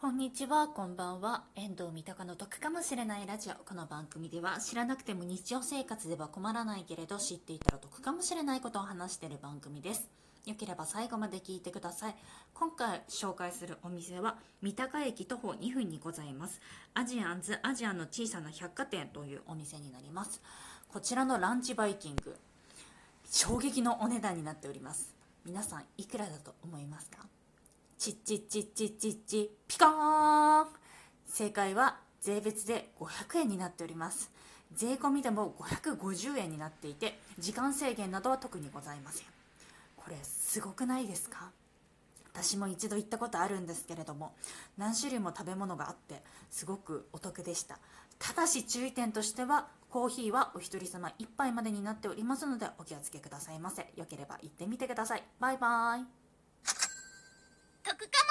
こんにちは、こんばんは。遠藤三鷹の得かもしれないラジオ。この番組では知らなくても日常生活では困らないけれど知っていたら得かもしれないことを話している番組です。よければ最後まで聞いてください。今回紹介するお店は三鷹駅徒歩2分にございます。アジアンズアジアの小さな百貨店というお店になります。こちらのランチバイキング、衝撃のお値段になっております。皆さんいくらだと思いますか？チッチッチッチッチッチピカーン正解は税別で500円になっております税込みでも550円になっていて時間制限などは特にございませんこれすごくないですか私も一度行ったことあるんですけれども何種類も食べ物があってすごくお得でしたただし注意点としてはコーヒーはお一人様1杯までになっておりますのでお気をつけくださいませよければ行ってみてくださいバイバイ得かも